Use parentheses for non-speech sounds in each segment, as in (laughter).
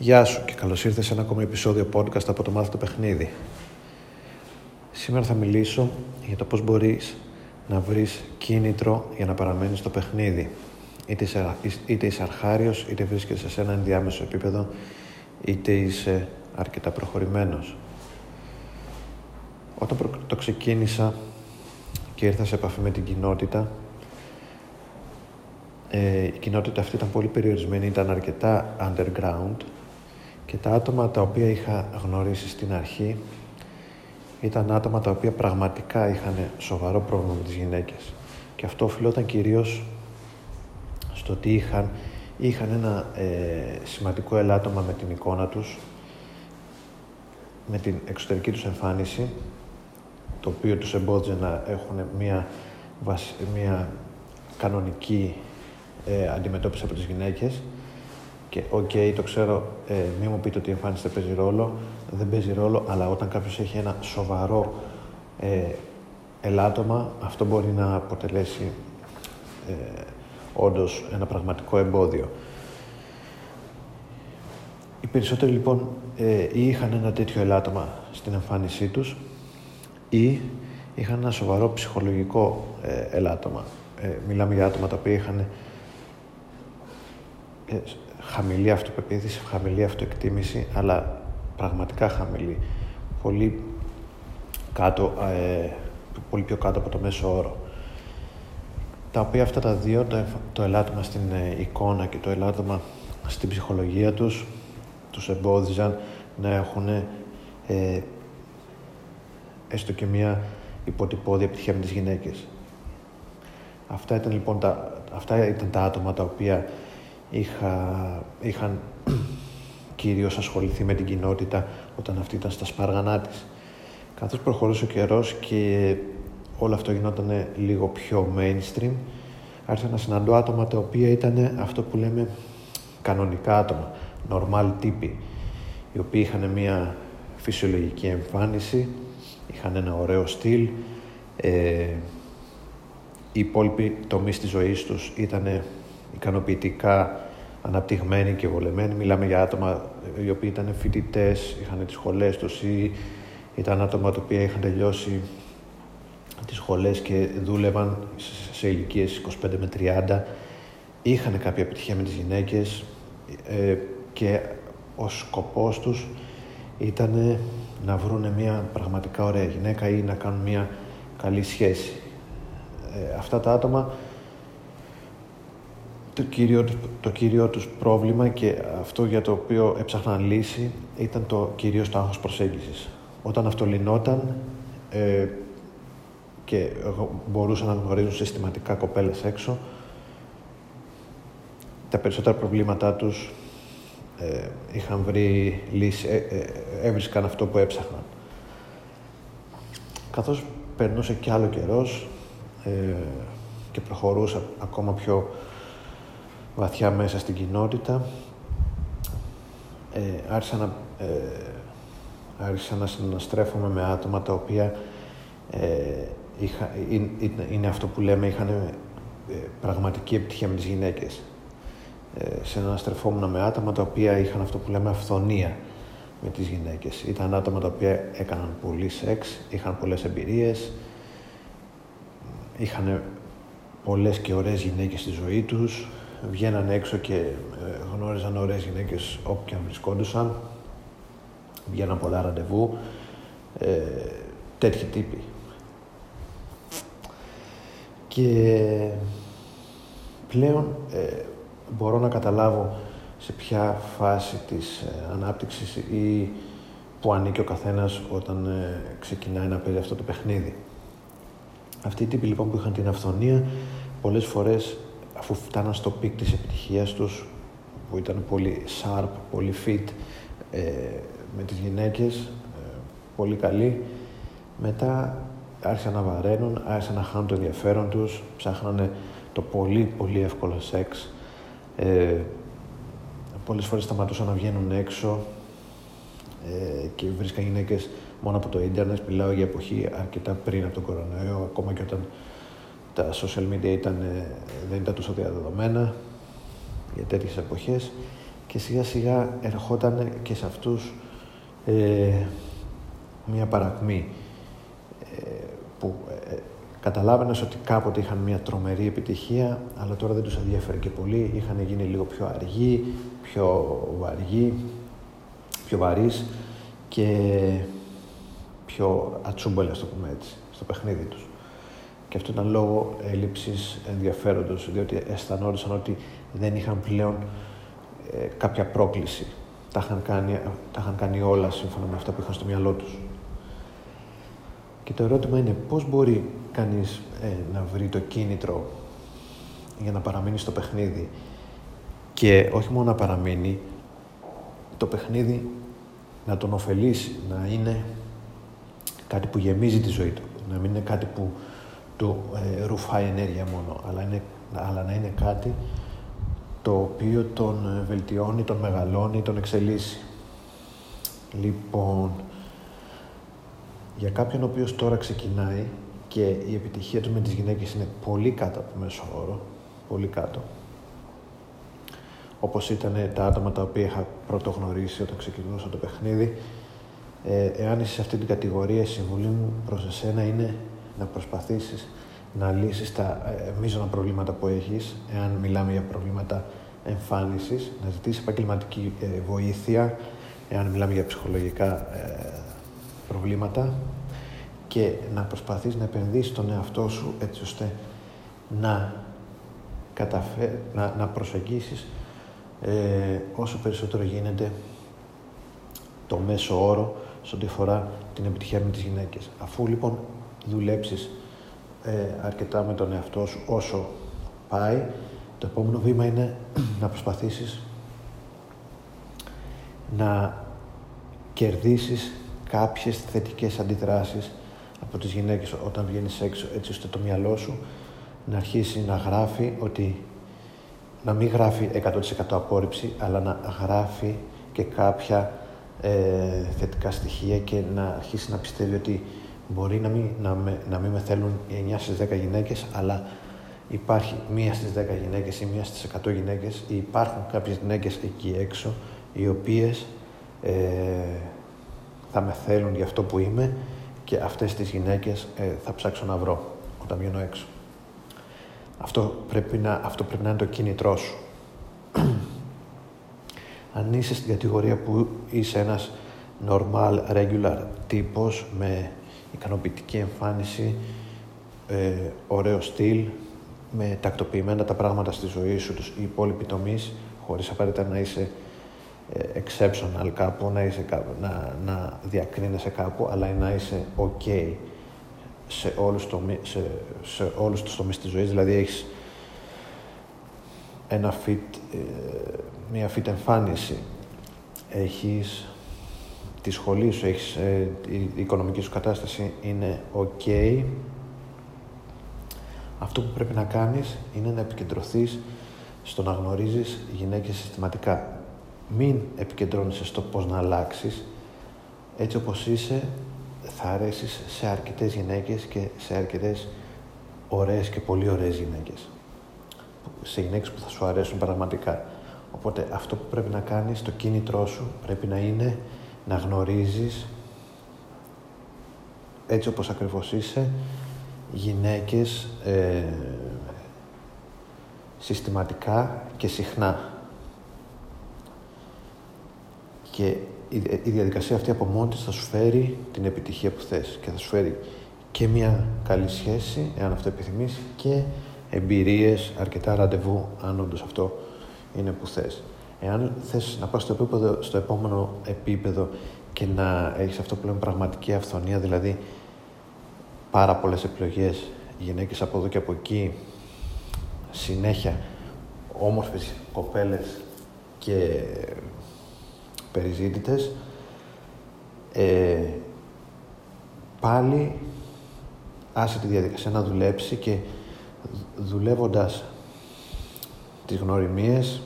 Γεια σου και καλώς ήρθες σε ένα ακόμα επεισόδιο podcast από το Μάθητο Παιχνίδι. Σήμερα θα μιλήσω για το πώς μπορείς να βρεις κίνητρο για να παραμένεις στο παιχνίδι. Είτε είσαι, είτε είσαι αρχάριος, είτε βρίσκεσαι σε ένα ενδιάμεσο επίπεδο, είτε είσαι αρκετά προχωρημένος. Όταν το ξεκίνησα και ήρθα σε επαφή με την κοινότητα, ε, η κοινότητα αυτή ήταν πολύ περιορισμένη, ήταν αρκετά underground και τα άτομα τα οποία είχα γνωρίσει στην αρχή ήταν άτομα τα οποία πραγματικά είχαν σοβαρό πρόβλημα με τις γυναίκες. Και αυτό οφειλόταν κυρίως στο ότι είχαν, είχαν ένα ε, σημαντικό ελάττωμα με την εικόνα τους, με την εξωτερική τους εμφάνιση, το οποίο τους εμπόδιζε να έχουν μια, μια κανονική ε, αντιμετώπιση από τις γυναίκες και οκ, okay, το ξέρω, ε, μην μου πείτε ότι η εμφάνιση δεν παίζει ρόλο, δεν παίζει ρόλο, αλλά όταν κάποιος έχει ένα σοβαρό ε, ελάττωμα, αυτό μπορεί να αποτελέσει ε, όντως ένα πραγματικό εμπόδιο. Οι περισσότεροι λοιπόν ε, ή είχαν ένα τέτοιο ελάττωμα στην εμφάνισή τους ή είχαν ένα σοβαρό ψυχολογικό ε, ελάττωμα. Ε, μιλάμε για άτομα τα οποία είχαν ε, χαμηλή αυτοπεποίθηση, χαμηλή αυτοεκτίμηση, αλλά πραγματικά χαμηλή. Πολύ, κάτω, ε, πολύ πιο κάτω από το μέσο όρο. Τα οποία αυτά τα δύο, το, το ελάττωμα στην ε, εικόνα και το ελάττωμα στην ψυχολογία τους, τους εμπόδιζαν να έχουν ε, έστω και μια υποτυπώδη επιτυχία με τις γυναίκες. Αυτά ήταν λοιπόν τα, αυτά ήταν τα άτομα τα οποία είχα, είχαν κυρίως ασχοληθεί με την κοινότητα όταν αυτή ήταν στα σπάργανά της. Καθώς προχωρούσε ο καιρός και όλο αυτό γινόταν λίγο πιο mainstream, άρχισα να συναντώ άτομα τα οποία ήταν αυτό που λέμε κανονικά άτομα, normal τύποι, οι οποίοι είχαν μια φυσιολογική εμφάνιση, είχαν ένα ωραίο στυλ, ε, οι υπόλοιποι τομείς της ζωής τους ήταν ικανοποιητικά αναπτυγμένοι και βολεμένοι. Μιλάμε για άτομα οι οποίοι ήταν φοιτητές, είχαν τις σχολές τους ή ήταν άτομα τα οποία είχαν τελειώσει τις σχολές και δούλευαν σε ηλικίες 25 με 30. Είχαν κάποια επιτυχία με τις γυναίκες ε, και ο σκοπός τους ήταν να βρουν μια πραγματικά ωραία γυναίκα ή να κάνουν μια καλή σχέση. Ε, αυτά τα άτομα το κύριο, το κύριο τους πρόβλημα και αυτό για το οποίο έψαχναν λύση ήταν το κυρίως το άγχος προσέγγισης. Όταν αυτό λυνόταν ε, και μπορούσαν να γνωρίζουν συστηματικά κοπέλες έξω, τα περισσότερα προβλήματά τους ε, είχαν βρει λύση, ε, ε, έβρισκαν αυτό που έψαχναν. Καθώς περνούσε κι άλλο καιρός ε, και προχωρούσα ακόμα πιο βαθιά μέσα στην κοινότητα. Ε, άρχισα, να, ε, άρχισα να συναστρέφομαι με άτομα τα οποία ε, είχα, είναι, αυτό που λέμε είχαν ε, πραγματική επιτυχία με τις γυναίκες. Ε, συναστρεφόμουν με άτομα τα οποία είχαν αυτό που λέμε αυθονία με τις γυναίκες. Ήταν άτομα τα οποία έκαναν πολύ σεξ, είχαν πολλές εμπειρίες, είχαν πολλές και ωραίες γυναίκες στη ζωή τους, βγαίναν έξω και ε, γνώριζαν ωραίες γυναίκες όπου και αν βρισκόντουσαν. Βγαίναν πολλά ραντεβού. Ε, τέτοιοι τύποι. Και πλέον ε, μπορώ να καταλάβω σε ποια φάση της ε, ανάπτυξης ή που ανήκει ο καθένας όταν ε, ξεκινάει να παίζει αυτό το παιχνίδι. Αυτοί οι τύποι λοιπόν που είχαν την αφθονία πολλές φορές αφού φτάναν στο peak της επιτυχίας τους, που ήταν πολύ sharp, πολύ fit, ε, με τις γυναίκες, ε, πολύ καλοί, μετά άρχισαν να βαραίνουν, άρχισαν να χάνουν το ενδιαφέρον τους, ψάχνανε το πολύ πολύ εύκολο σεξ. Ε, πολλές φορές σταματούσαν να βγαίνουν έξω ε, και βρίσκαν γυναίκες μόνο από το ίντερνετ. Μιλάω για εποχή αρκετά πριν από τον κορονοϊό, ακόμα και όταν τα social media ήταν, ε, δεν ήταν τόσο διαδεδομένα για τέτοιες εποχές και σιγά σιγά ερχόταν και σε αυτούς ε, μια παρακμή ε, που ε, καταλάβαινες ότι κάποτε είχαν μια τρομερή επιτυχία αλλά τώρα δεν τους ενδιαφέρει και πολύ, είχαν γίνει λίγο πιο αργοί, πιο βαργοί, πιο βαρύς και πιο ατσούμπολα, το πούμε έτσι, στο παιχνίδι τους. Και αυτό ήταν λόγω έλλειψης ενδιαφέροντος, διότι αισθανόντουσαν ότι δεν είχαν πλέον ε, κάποια πρόκληση. Τα είχαν, κάνει, τα είχαν κάνει όλα σύμφωνα με αυτά που είχαν στο μυαλό τους. Και το ερώτημα είναι πώς μπορεί κανείς ε, να βρει το κίνητρο για να παραμείνει στο παιχνίδι και όχι μόνο να παραμείνει, το παιχνίδι να τον ωφελήσει, να είναι κάτι που γεμίζει τη ζωή του, να μην είναι κάτι που του ε, ρουφάει ενέργεια μόνο, αλλά, είναι, αλλά να είναι κάτι το οποίο τον ε, βελτιώνει, τον μεγαλώνει, τον εξελίσσει. Λοιπόν, για κάποιον ο οποίος τώρα ξεκινάει και η επιτυχία του με τις γυναίκες είναι πολύ κάτω από το μέσο όρο, πολύ κάτω, όπως ήταν τα άτομα τα οποία είχα πρωτογνωρίσει όταν ξεκινούσα το παιχνίδι, ε, εάν είσαι σε αυτή την κατηγορία, η συμβουλή μου προς εσένα είναι να προσπαθήσεις να λύσεις τα ε, μείζωνα προβλήματα που έχεις, εάν μιλάμε για προβλήματα εμφάνισης, να ζητήσεις επαγγελματική ε, βοήθεια, εάν μιλάμε για ψυχολογικά ε, προβλήματα και να προσπαθείς να επενδύσεις τον εαυτό σου έτσι ώστε να, καταφέ... να, να προσεγγίσεις ε, όσο περισσότερο γίνεται το μέσο όρο σε ό,τι αφορά την επιτυχία με τις γυναίκες. Αφού λοιπόν δουλέψεις ε, αρκετά με τον εαυτό σου όσο πάει, το επόμενο βήμα είναι (clears throat) να προσπαθήσεις να κερδίσεις κάποιες θετικές αντιδράσεις από τις γυναίκες όταν βγαίνεις έξω έτσι ώστε το μυαλό σου να αρχίσει να γράφει ότι να μην γράφει 100% απόρριψη αλλά να γράφει και κάποια ε, θετικά στοιχεία και να αρχίσει να πιστεύει ότι μπορεί να μην, να με, να μην με θέλουν 9 στις 10 γυναίκες αλλά υπάρχει μία στις 10 γυναίκες ή μία στις 100 γυναίκες ή υπάρχουν κάποιες γυναίκες εκεί έξω οι οποίες ε, θα με θέλουν για αυτό που είμαι και αυτές τις γυναίκες ε, θα ψάξω να βρω όταν βγαίνω έξω. Αυτό πρέπει να, αυτό πρέπει να είναι το κίνητρό σου. (clears throat) Αν είσαι στην κατηγορία που είσαι ένας normal, regular τύπος με ικανοποιητική εμφάνιση, ε, ωραίο στυλ, με τακτοποιημένα τα πράγματα στη ζωή σου, οι υπόλοιποι τομείς, χωρίς απαραίτητα να είσαι ε, exceptional κάπου, να, είσαι κάπου, να, να διακρίνεσαι κάπου, αλλά να είσαι ok σε όλους, το, σε, σε όλους τους τομείς της ζωής, δηλαδή έχεις ένα fit, ε, μια fit εμφάνιση, έχεις τη σχολή σου, έχεις, ε, η οικονομική σου κατάσταση είναι ok, αυτό που πρέπει να κάνεις είναι να επικεντρωθείς στο να γνωρίζεις γυναίκες συστηματικά μην επικεντρώνεσαι στο πώς να αλλάξεις. Έτσι όπως είσαι, θα αρέσεις σε αρκετές γυναίκες και σε αρκετές ωραίες και πολύ ωραίες γυναίκες. Σε γυναίκες που θα σου αρέσουν πραγματικά. Οπότε αυτό που πρέπει να κάνεις, το κίνητρό σου πρέπει να είναι να γνωρίζεις έτσι όπως ακριβώς είσαι γυναίκες ε, συστηματικά και συχνά. Και η διαδικασία αυτή από μόνη της θα σου φέρει την επιτυχία που θες και θα σου φέρει και μια καλή σχέση, εάν αυτό επιθυμείς, και εμπειρίες, αρκετά ραντεβού, αν όντως αυτό είναι που θες. Εάν θες να πας στο, επίπεδο, στο επόμενο επίπεδο και να έχεις αυτό που λέμε πραγματική αυθονία, δηλαδή πάρα πολλές επιλογές, γυναίκες από εδώ και από εκεί, συνέχεια, όμορφες κοπέλες και περιζήτητες, ε, πάλι άσε τη διαδικασία να δουλέψει και δουλεύοντας τις γνωριμίες,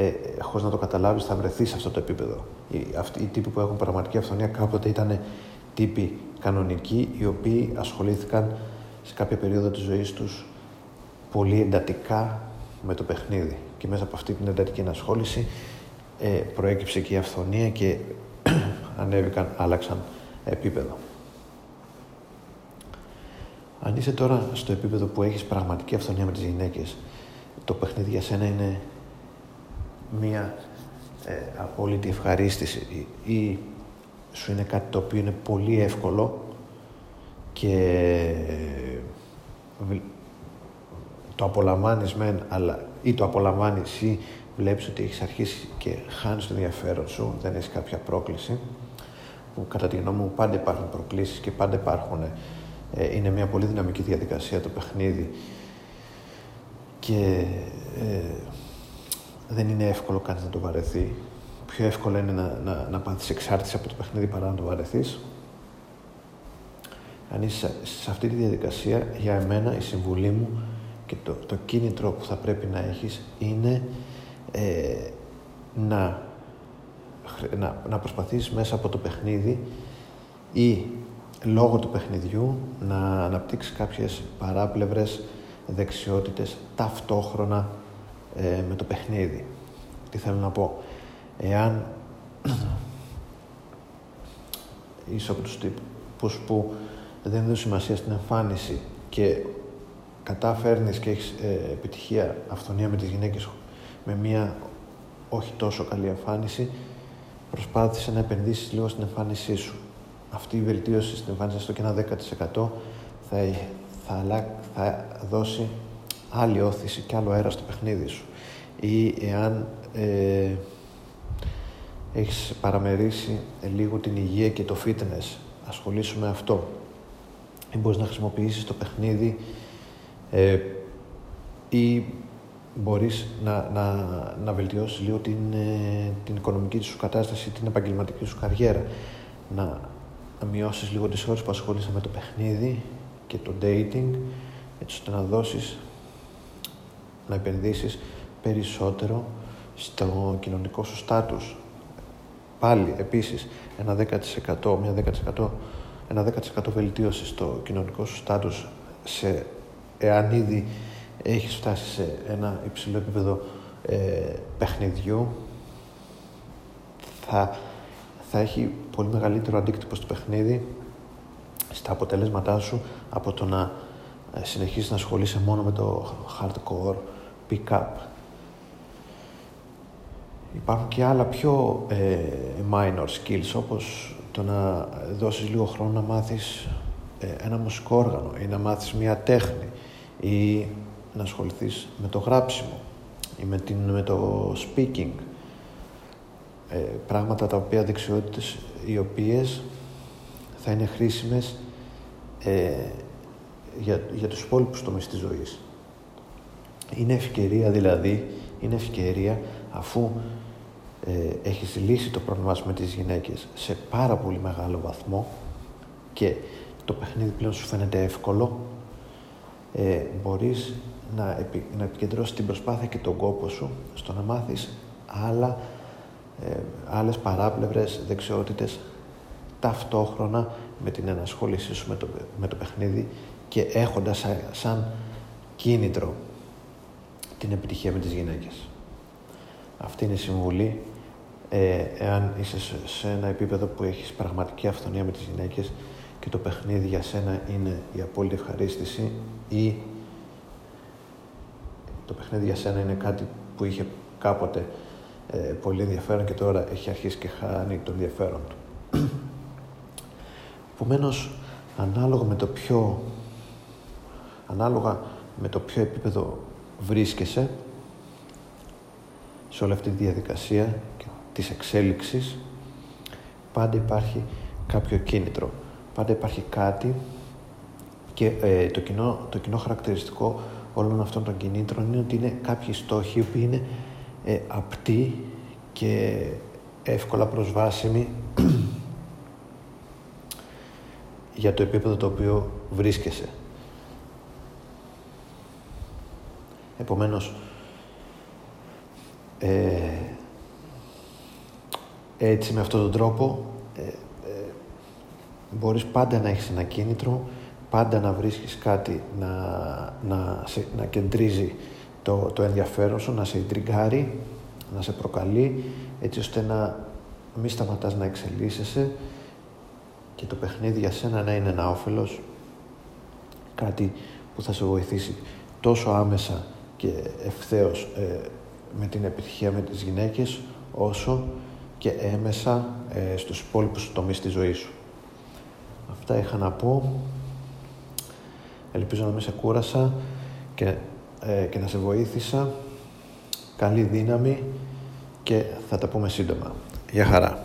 ε, χωρίς να το καταλάβεις, θα βρεθείς σε αυτό το επίπεδο. Οι, αυτοί οι τύποι που έχουν πραγματική αυθονία κάποτε ήταν τύποι κανονικοί, οι οποίοι ασχολήθηκαν σε κάποια περίοδο της ζωής τους πολύ εντατικά με το παιχνίδι. και μέσα από αυτή την εντατική ενασχόληση ε, προέκυψε και η αυθονία και (clears throat) ανέβηκαν, άλλαξαν επίπεδο. Αν είσαι τώρα στο επίπεδο που έχεις πραγματική αυθονία με τις γυναίκες, το παιχνίδι για σένα είναι μία ε, απόλυτη ευχαρίστηση. Ή σου είναι κάτι το οποίο είναι πολύ εύκολο και ε, το απολαμβάνεις μεν, αλλά ή το απολαμβάνεις ή βλέπεις ότι έχεις αρχίσει και χάνεις το ενδιαφέρον σου, δεν έχεις κάποια πρόκληση, που κατά τη γνώμη μου πάντα υπάρχουν προκλήσεις και πάντα υπάρχουν, ε, είναι μια πολύ δυναμική διαδικασία το παιχνίδι. Και ε, δεν είναι εύκολο κανείς να το βαρεθεί. Πιο εύκολο είναι να, να, να πάθεις εξάρτηση από το παιχνίδι παρά να το βαρεθείς. Αν είσαι σε αυτή τη διαδικασία, για εμένα η συμβουλή μου και το, το κίνητρο που θα πρέπει να έχεις είναι ε, να, να, να προσπαθείς μέσα από το παιχνίδι ή λόγω του παιχνιδιού να αναπτύξεις κάποιες παράπλευρες δεξιότητες ταυτόχρονα ε, με το παιχνίδι. Τι θέλω να πω. Εάν είσαι από τους τύπους που δεν δίνουν σημασία στην εμφάνιση και καταφέρνεις και έχεις ε, επιτυχία αυθονία με τις γυναίκες με μια όχι τόσο καλή εμφάνιση, προσπάθησε να επενδύσεις λίγο στην εμφάνισή σου. Αυτή η βελτίωση στην εμφάνιση, στο και ένα 10% θα, θα, θα δώσει άλλη όθηση και άλλο αέρα στο παιχνίδι σου. Ή εάν ε, έχεις παραμερίσει λίγο την υγεία και το fitness, ασχολήσου με αυτό. Ή μπορείς να χρησιμοποιήσεις το παιχνίδι ε, ή μπορείς να, να, να βελτιώσεις λίγο την, ε, την οικονομική σου κατάσταση, την επαγγελματική σου καριέρα. Να, να μειώσεις λίγο τις ώρες που ασχολείσαι με το παιχνίδι και το dating, έτσι ώστε να δώσεις, να επενδύσεις περισσότερο στο κοινωνικό σου στάτους. Πάλι, επίσης, ένα 10%, μια 10%, ένα 10% βελτίωση στο κοινωνικό σου στάτους σε, εάν ήδη έχεις φτάσει σε ένα υψηλό επίπεδο ε, παιχνιδιού θα, θα έχει πολύ μεγαλύτερο αντίκτυπο στο παιχνίδι στα αποτελέσματά σου από το να ε, συνεχίσεις να ασχολείσαι μόνο με το hardcore pick-up. Υπάρχουν και άλλα πιο ε, minor skills όπως το να δώσεις λίγο χρόνο να μάθεις ε, ένα μουσικό όργανο ή να μάθεις μια τέχνη ή να ασχοληθείς με το γράψιμο ή με, την, με το speaking. Ε, πράγματα τα οποία δεξιότητες οι οποίες θα είναι χρήσιμες ε, για, για τους υπόλοιπους τομείς της ζωής. Είναι ευκαιρία δηλαδή, είναι ευκαιρία αφού ε, έχεις λύσει το πρόβλημά σου με τις γυναίκες σε πάρα πολύ μεγάλο βαθμό και το παιχνίδι πλέον σου φαίνεται εύκολο, ε, μπορείς να, επι, να επικεντρώσεις την προσπάθεια και τον κόπο σου στο να μάθεις άλλα, ε, άλλες παράπλευρες δεξιότητες ταυτόχρονα με την ενασχόλησή σου με το, με το παιχνίδι και έχοντας σαν, κίνητρο την επιτυχία με τις γυναίκες. Αυτή είναι η συμβουλή ε, εάν είσαι σε ένα επίπεδο που έχεις πραγματική αυθονία με τις γυναίκες και το παιχνίδι για σένα είναι η απόλυτη ευχαρίστηση ή το παιχνίδι για σένα είναι κάτι που είχε κάποτε ε, πολύ ενδιαφέρον και τώρα έχει αρχίσει και χάνει το ενδιαφέρον του. Επομένως, ανάλογα με το ποιο ανάλογα με το ποιο επίπεδο βρίσκεσαι σε όλη αυτή τη διαδικασία και της εξέλιξης πάντα υπάρχει κάποιο κίνητρο πάντα υπάρχει κάτι και ε, το, κοινό, το κοινό χαρακτηριστικό όλων αυτών των κινήτρων είναι ότι είναι κάποιοι στόχοι που είναι ε, απτοί και εύκολα προσβάσιμοι (clears throat) για το επίπεδο το οποίο βρίσκεσαι. Επομένως, ε, έτσι με αυτόν τον τρόπο ε, ε, μπορείς πάντα να έχεις ένα κίνητρο, πάντα να βρίσκεις κάτι να, να, να κεντρίζει το, το ενδιαφέρον σου, να σε ιντριγκάρει, να σε προκαλεί, έτσι ώστε να μην σταματάς να εξελίσσεσαι και το παιχνίδι για σένα να είναι ένα όφελος, κάτι που θα σε βοηθήσει τόσο άμεσα και ευθέως ε, με την επιτυχία με τις γυναίκες, όσο και έμεσα ε, στους υπόλοιπους τομείς της ζωής σου. Αυτά είχα να πω. Ελπίζω να μην σε κούρασα και, ε, και να σε βοήθησα. Καλή δύναμη και θα τα πούμε σύντομα. Γεια χαρά.